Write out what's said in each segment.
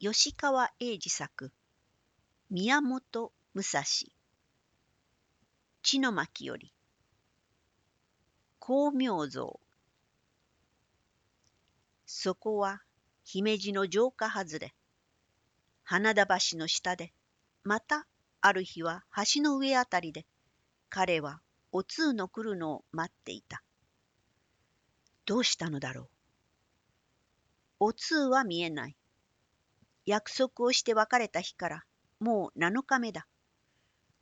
吉川英治作宮本武蔵。地の巻より光明像。そこは姫路の城下外れ。花田橋の下でまたある日は橋の上あたりで彼はお通の来るのを待っていた。どうしたのだろう。お通は見えない。約束をして別れた日からもう7日目だ。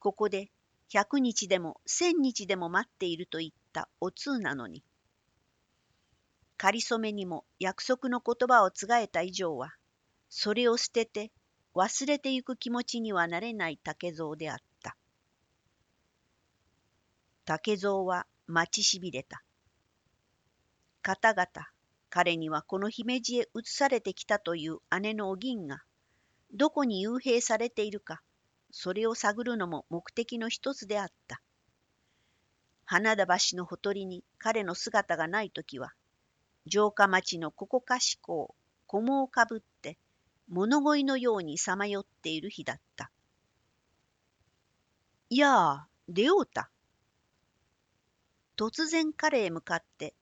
ここで100日でも1000日でも待っていると言ったお通なのにかりそめにも約束の言葉をつがえた以上はそれを捨てて忘れてゆく気持ちにはなれない竹蔵であった。竹蔵は待ちしびれた。方々彼にはこの姫路へ移されてきたという姉のお銀がどこに幽閉されているかそれを探るのも目的の一つであった。花田橋のほとりに彼の姿がないときは、城下町のここかしこを菰をかぶって物乞いのようにさまよっている日だった。いやあ、出ようた。突然彼へ向かって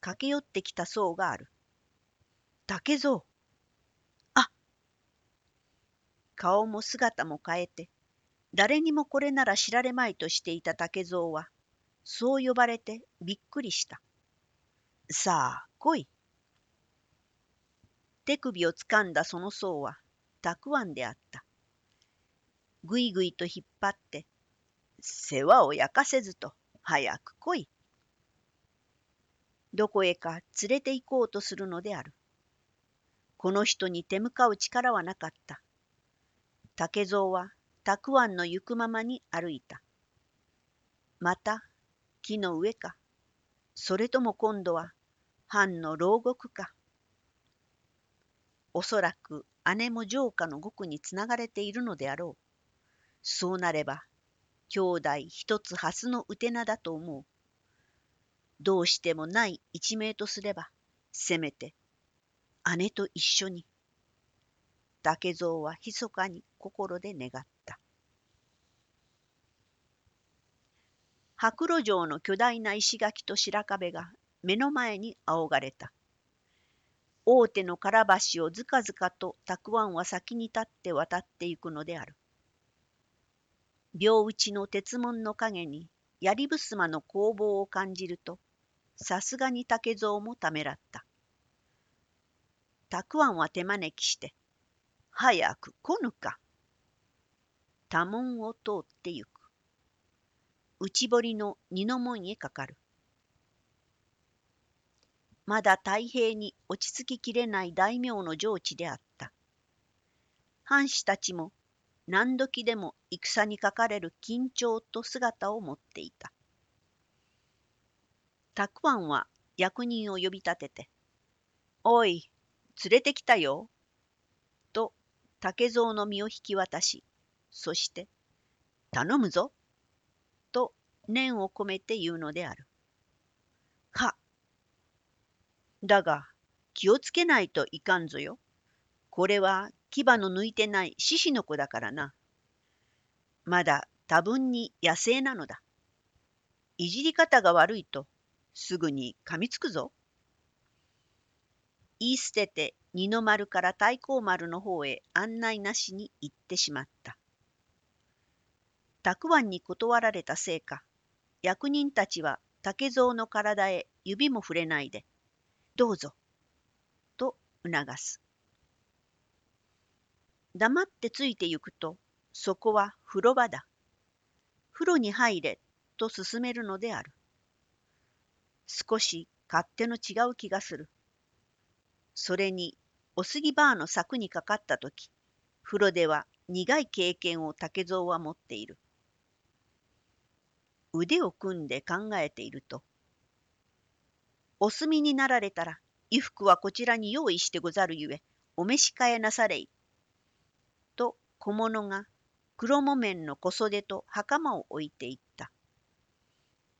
駆け寄ってきた僧がある。竹蔵。あ顔も姿も変えて、誰にもこれなら知られまいとしていた竹蔵は、そう呼ばれてびっくりした。さあ、来い。手首をつかんだその僧は、たくあんであった。ぐいぐいと引っ張って、世話を焼かせずと、早く来い。どこへか連れて行こうとするのである。この人に手向かう力はなかった。竹蔵はたくあんの行くままに歩いた。また木の上か、それとも今度は藩の牢獄か。おそらく姉も城下の獄につながれているのであろう。そうなれば、兄弟一つ蓮のうてなだと思う。どうしてもない一命とすれば、せめて姉と一緒に。竹蔵は密かに心で願った。白露城の巨大な石垣と白壁が目の前に仰がれた。大手の唐橋をずかずかとたくあんは先に立って渡っていくのである。両打ちの鉄門の陰に槍襖の攻防を感じると、さすがに竹蔵もためらった。たくあんは手招きして、早く来ぬか。多門を通ってゆく。内堀の二の門へかかる。まだ太平に落ち着ききれない大名の上地であった。藩士たちも何時でも戦にかかれる緊張と姿を持っていた。たくあんは役人を呼び立てて、おい、連れてきたよ。と竹蔵の身を引き渡し、そして、頼むぞ。と念を込めて言うのである。は。だが、気をつけないといかんぞよ。これは牙の抜いてない獅子の子だからな。まだ多分に野生なのだ。いじり方が悪いとすぐに噛みつくぞ。言い捨てて二の丸から太閤丸の方へ案内なしに行ってしまった。たくあんに断られたせいか、役人たちは竹蔵の体へ指も触れないで、どうぞ、と促す。黙ってついてゆくと、そこは風呂場だ。風呂に入れ、と勧めるのである。少し勝手の違う気がする。それに、お杉バーの柵にかかったとき、風呂では苦い経験を竹蔵は持っている。腕を組んで考えていると、お墨になられたら、衣服はこちらに用意してござるゆえ、お召し替えなされい。と小物が黒木綿の小袖と袴を置いていった。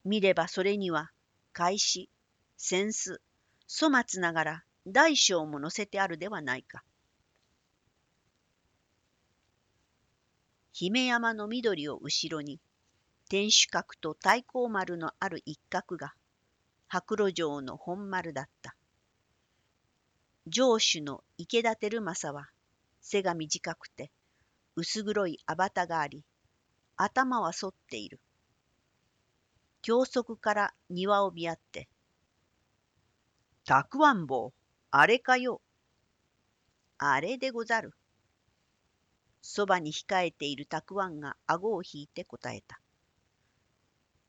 見ればそれには、開始、扇子、粗末ながら大小も載せてあるではないか。姫山の緑を後ろに、天守閣と太閤丸のある一角が、白露城の本丸だった。城主の池田輝政は、背が短くて、薄黒いあばたがあり、頭は反っている。教則から庭を見合って、たくあん坊、あれかよ。あれでござる。そばに控えているたくあんが顎を引いて答えた。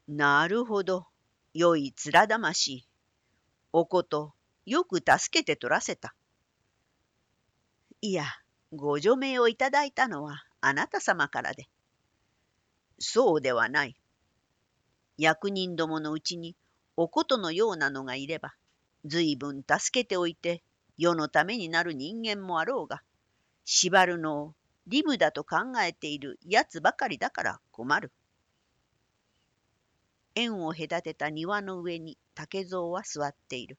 なるほど、よい面魂。おこと、よく助けて取らせた。いや、ご助命をいただいたのはあなた様からで。そうではない。役人どものうちにおことのようなのがいれば、ずいぶん助けておいて世のためになる人間もあろうが、縛るのを義務だと考えているやつばかりだから困る。縁を隔てた庭の上に竹蔵は座っている。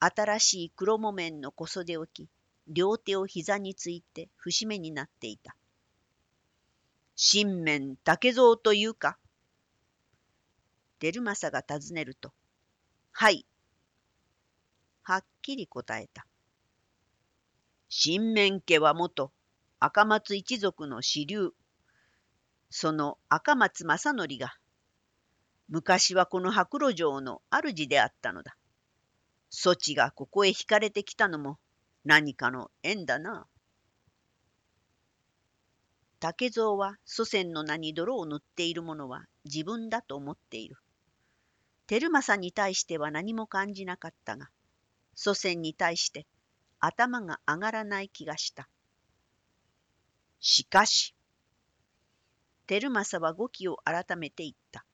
新しい黒木綿の小袖を着、両手を膝について節目になっていた。新面竹蔵というか照正が尋ねると、はい。はっきり答えた。新面家は元赤松一族の支流。その赤松正則が、昔はこの白露城の主であったのだ。そちがここへ惹かれてきたのも何かの縁だな。竹蔵は祖先の名に泥を塗っている者は自分だと思っている。照正に対しては何も感じなかったが、祖先に対して頭が上がらない気がした。しかし、照正は語気を改めて言った。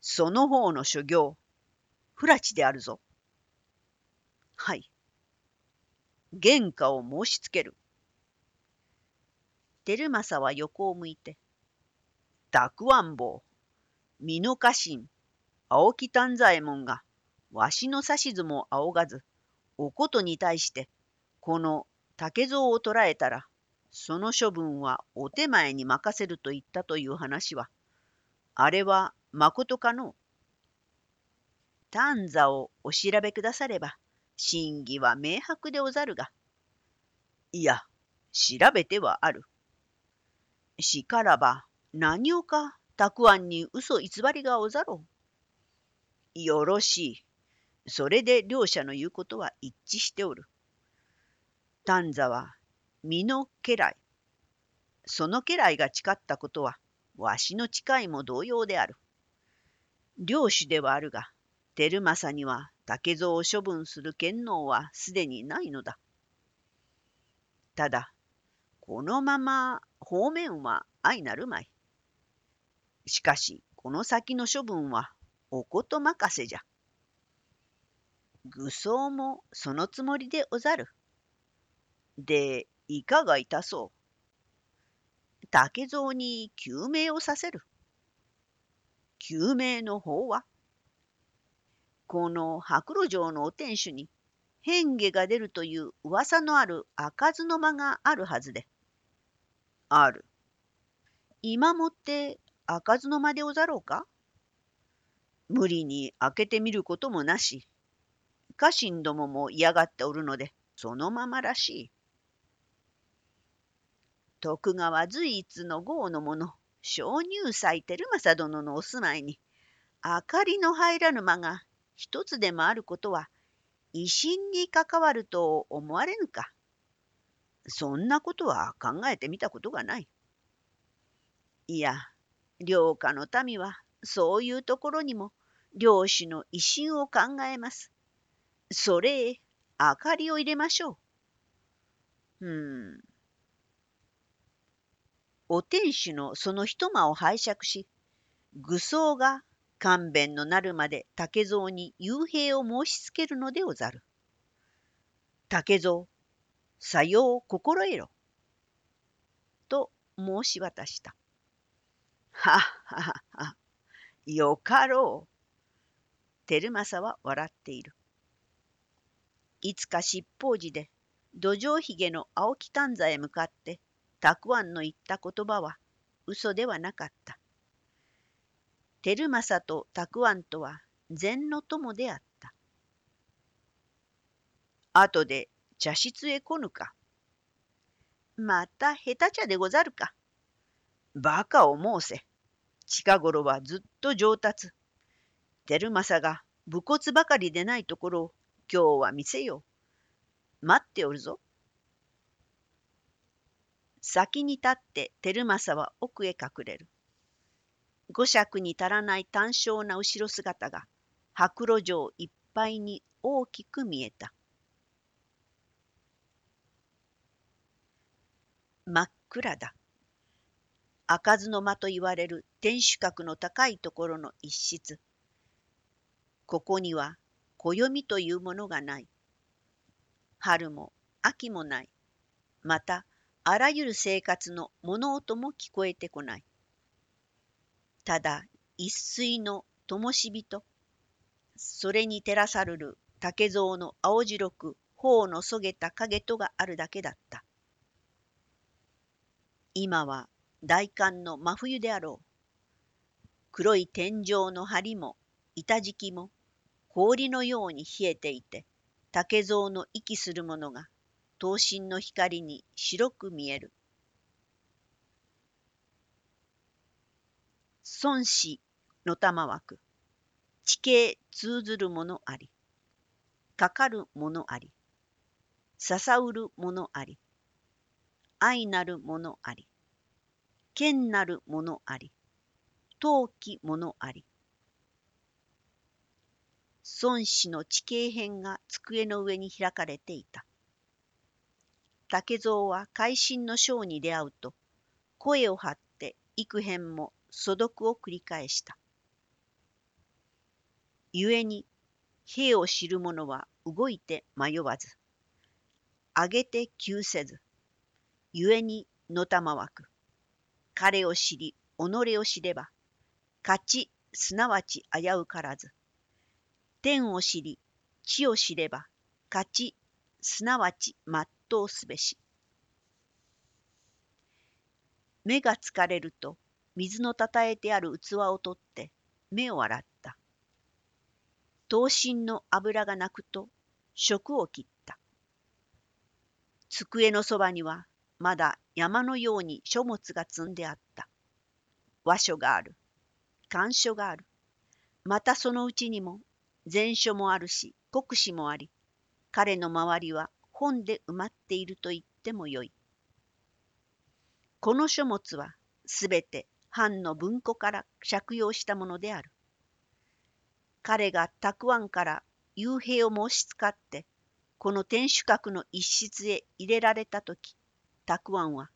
その方の諸行、不埒であるぞ。はい。原価を申しつける。照正は横を向いて、たくあん坊、美濃家臣、青木丹左衛門が、わしの指図も仰がず、おことに対して、この竹蔵を捕らえたら、その処分はお手前に任せると言ったという話は、あれはまことかの短座をお調べくだされば、真偽は明白でござるが。いや、調べてはある。しからば、何をか、たくあんに嘘偽りがおざろう。よろしい。それで両者の言うことは一致しておる。丹座は身の家来。その家来が誓ったことは、わしの誓いも同様である。領主ではあるが、照正には竹蔵を処分する権能はすでにないのだ。ただ、このまま方面は相なるまい。しかし、この先の処分はおこと任せじゃ。愚僧もそのつもりでおざる。で、いかがいたそう竹蔵に救命をさせる。救命の方はこの白露城のお天守に変化が出るという噂のある開かずの間があるはずで。ある。今もって開かずの間でござろうか？無理に開けてみることもなし、家臣どもも嫌がっておるので、そのままらしい。徳川随一の豪の者、鍾乳斎照正殿のお住まいに、明かりの入らぬ間が一つでもあることは、威信に関わると思われぬか。そんなことは考えてみたことがない。いや、領下の民はそういうところにも領主の威信を考えます。それへ明かりを入れましょう。うん。お天守のその一間を拝借し、愚僧が勘弁のなるまで竹蔵に幽閉を申しつけるのでござる。竹蔵、さよう心得ろ。と申し渡した。はっはっは、よかろう。照正は笑っている。いつか七宝寺で土壌ひげの青木丹座へ向かってたくあんの言った言葉は嘘ではなかった。照正とたくあんとは禅の友であった。後で茶室へ来ぬか。また下手茶でござるか。バカを申せ。近頃はずっと上達。照正が武骨ばかりでないところを今日は見せよう。待っておるぞ。先に立って照正は奥へ隠れる。五尺に足らない単小な後ろ姿が白露城いっぱいに大きく見えた。真っ暗だ。開かずの間と言われる天守閣の高いところの一室。ここには暦というものがない。春も秋もない。また、あらゆる生活の物音も聞こえてこない。ただ、一水の灯火と、それに照らさるる竹蔵の青白く頬のそげた影とがあるだけだった。今は大寒の真冬であろう。黒い天井の梁も板敷きも氷のように冷えていて、竹蔵の息するものが刀身の光に白く見える。孫子の玉枠。地形通ずるものあり。かかるものあり。ささうるものあり。愛なるものあり。剣なるものあり。陶器ものあり。孫子の地形編が机の上に開かれていた。竹蔵は会心の章に出会うと、声を張って幾辺も素読を繰り返した。故に、兵を知る者は動いて迷わず、上げて急せず、故にのたまわく。彼を知り、己を知れば、勝ち、すなわち危うからず。天を知り、地を知れば、勝ち、すなわち全うすべし。目が疲れると、水のたたえてある器を取って目を洗った。刀身の油がなくと食を切った。机のそばにはまだ山のように書物が積んであった。和書がある。漢書がある。またそのうちにも禅書もあるし国史もあり、彼の周りは本で埋まっていると言ってもよい。この書物はすべて藩の文庫から借用したものである。彼がたくあんから幽閉を申し使って、この天守閣の一室へ入れられたとき、たくあんは、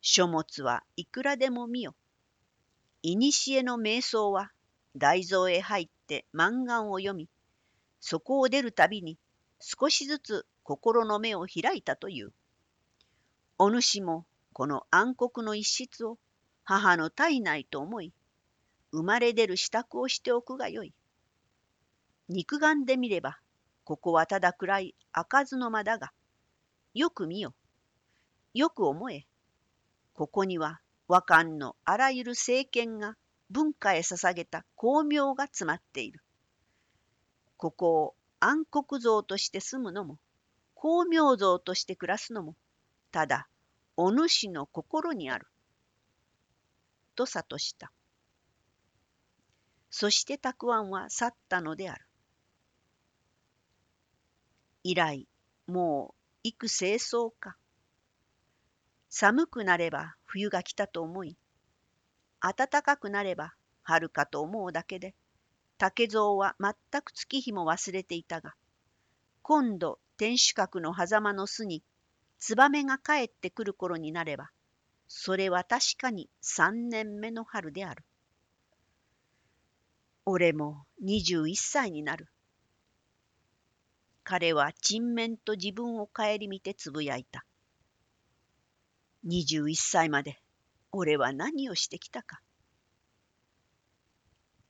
書物はいくらでも見よ。いにしえの瞑想は大蔵へ入って漫画を読み、そこを出るたびに少しずつ心の目を開いたという。お主もこの暗黒の一室を母の体内と思い、生まれ出る支度をしておくがよい。肉眼で見れば、ここはただ暗い開かずの間だが、よく見よ。よく思え。ここには和漢のあらゆる政権が文化へ捧げた光明が詰まっている。ここを暗黒像として住むのも、光明像として暮らすのも、ただ、お主の心にある。と諭した。そしてたくあんは去ったのである。以来、もう幾清掃か。寒くなれば冬が来たと思い、暖かくなれば春かと思うだけで、竹蔵は全く月日も忘れていたが、今度天守閣の狭間の巣にツバメが帰ってくる頃になれば、それは確かに三年目の春である。俺も二十一歳になる。彼は沈面と自分を顧みてつぶやいた。21歳まで俺は何をしてきたか。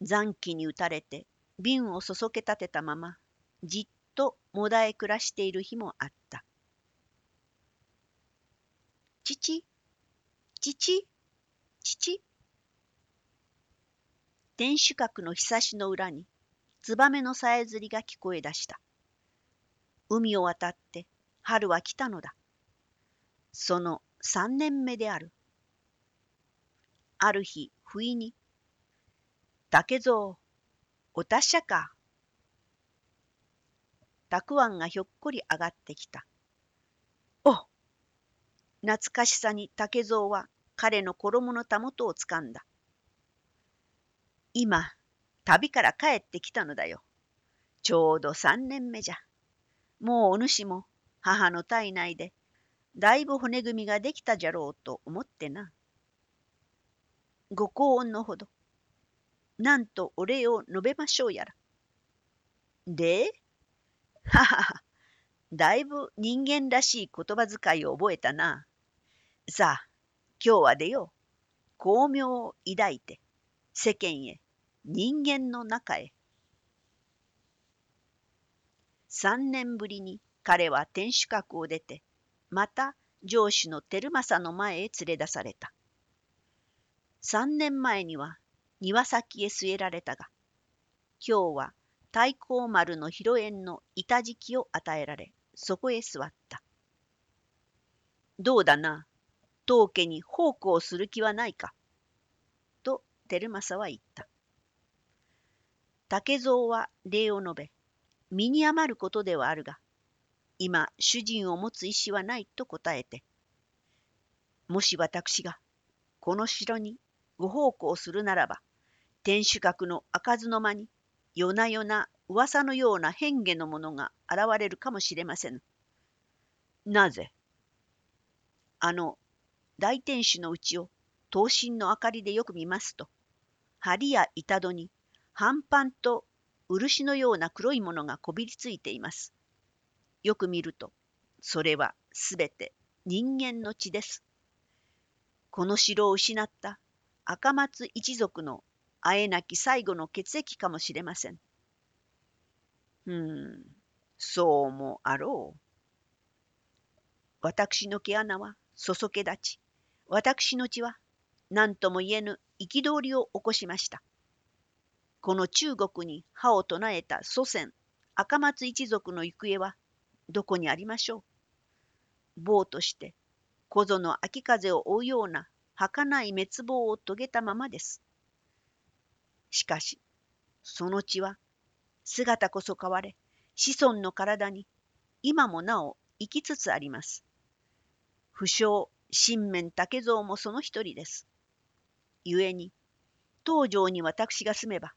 残機に打たれて瓶をそそけ立てたままじっともだえ暮らしている日もあった。父父父？天守閣のひさしの裏にツバメのさえずりが聞こえ出した。海を渡って春は来たのだ。その三年目である。ある日、不意に、竹蔵、お達者か。たくあんがひょっこり上がってきた。お懐かしさに竹蔵は彼の衣のたもとをつかんだ。今、旅から帰ってきたのだよ。ちょうど三年目じゃ。もうお主も母の体内でだいぶ骨組みができたじゃろうと思ってな。ご高音のほど、なんとお礼を述べましょうやら。で、ははは、だいぶ人間らしい言葉遣いを覚えたな。さあ、今日は出よう。巧妙を抱いて、世間へ人間の中へ。三年ぶりに彼は天守閣を出て、また上司の照正の前へ連れ出された。三年前には庭先へ据えられたが、今日は太閤丸の広縁の板敷きを与えられ、そこへ座った。どうだな、当家に奉公する気はないか？と照正は言った。竹蔵は礼を述べ、身に余ることではあるが、今主人を持つ意思はないと答えて、もし私がこの城にご奉公するならば、天守閣の開かずの間に夜な夜な噂のような変化のものが現れるかもしれません。なぜあの大天守のうちを刀身の明かりでよく見ますと、梁や板戸に半パンと漆のような黒いものがこびりついています。よく見ると、それはすべて人間の血です。この城を失った赤松一族のあえなき最後の血液かもしれません。うん、そうもあろう。私の毛穴はそそけ立ち、私の血は何とも言えぬ憤りを起こしました。この中国に歯を唱えた祖先、赤松一族の行方はどこにありましょう。棒として、小僧の秋風を追うような儚い滅亡を遂げたままです。しかし、その血は、姿こそ変われ、子孫の体に今もなお生きつつあります。不詳、新面竹蔵もその一人です。故に、東条に私が住めば、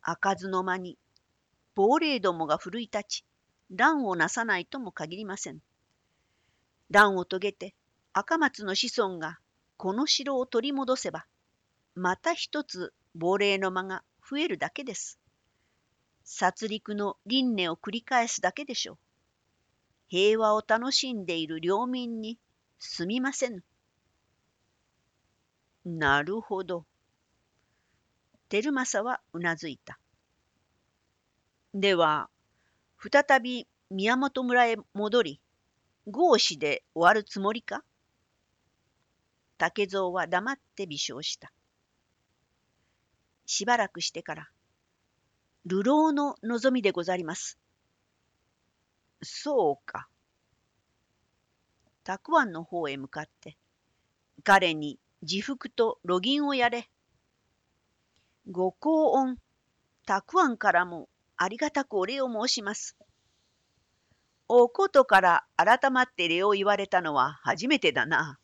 開かずの間に、亡霊どもが奮い立ち、乱をなさないとも限りません。乱を遂げて赤松の子孫がこの城を取り戻せば、また一つ亡霊の間が増えるだけです。殺戮の輪廻を繰り返すだけでしょう。平和を楽しんでいる領民にすみませぬ。なるほど。照正はうなずいた。では、再び宮本村へ戻り、合子で終わるつもりか？竹蔵は黙って微笑した。しばらくしてから、流浪の望みでござります。そうか。たくあんの方へ向かって、彼に自腹と路銀をやれ。ご高恩、たくあんからもありがたくお礼を申します。おことから改まって礼を言われたのは初めてだな。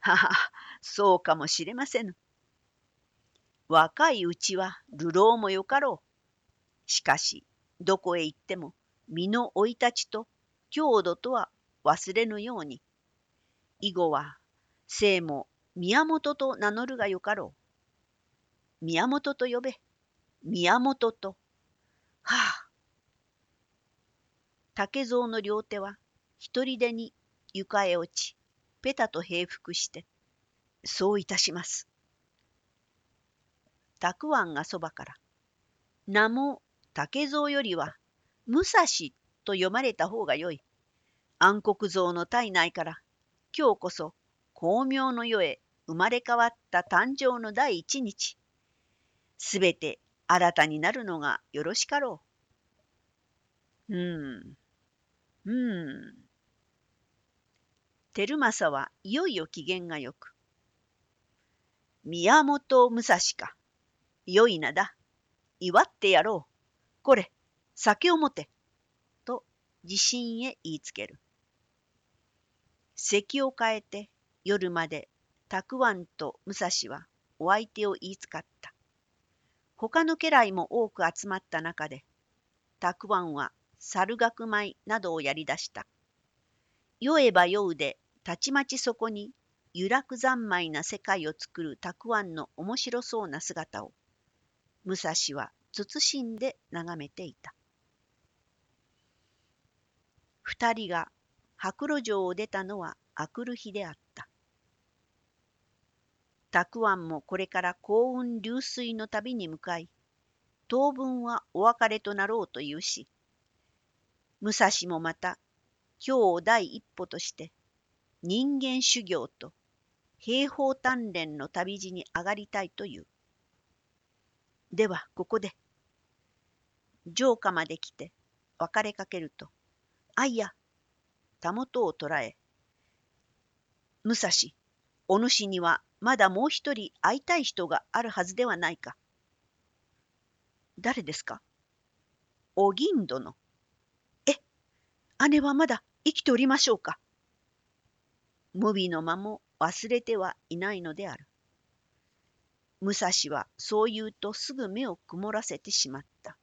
はは、そうかもしれませぬ。若いうちは流浪もよかろう。しかし、どこへ行っても身の生い立ちと郷土とは忘れぬように。以後は、姓も宮本と名乗るがよかろう。宮本と呼べ。宮本と。はあ。竹蔵の両手は一人でに床へ落ち、ペタと平伏して、そういたします。たくあんがそばから、名も竹蔵よりは、武蔵と読まれた方がよい。暗黒蔵の体内から、今日こそ巧妙の世へ生まれ変わった誕生の第一日。すべて新たになるのがよろしかろう。うん、うん。照正はいよいよ機嫌がよく。宮本武蔵か。よい名だ。祝ってやろう。これ、酒を持て。と自信へ言いつける。席を変えて夜までたくわんと武蔵はお相手を言いつかった。他の家来も多く集まった中で、たくわんは猿学舞などをやり出した。酔えば酔うで、たちまちそこに、揺らく三昧な世界を作るたくわんの面白そうな姿を、武蔵は慎んで眺めていた。二人が白露城を出たのはあくる日であった。たくわんもこれから幸運流水の旅に向かい、当分はお別れとなろうというし、武蔵もまた今日を第一歩として人間修行と兵法鍛錬の旅路に上がりたいという。ではここで。城下まで来て別れかけると、あいや、たもとを捕らえ、武蔵、お主にはまだもう一人会いたい人があるはずではないか。誰ですか？お銀殿。え、姉はまだ生きておりましょうか無備の間も忘れてはいないのである。武蔵はそう言うとすぐ目を曇らせてしまった。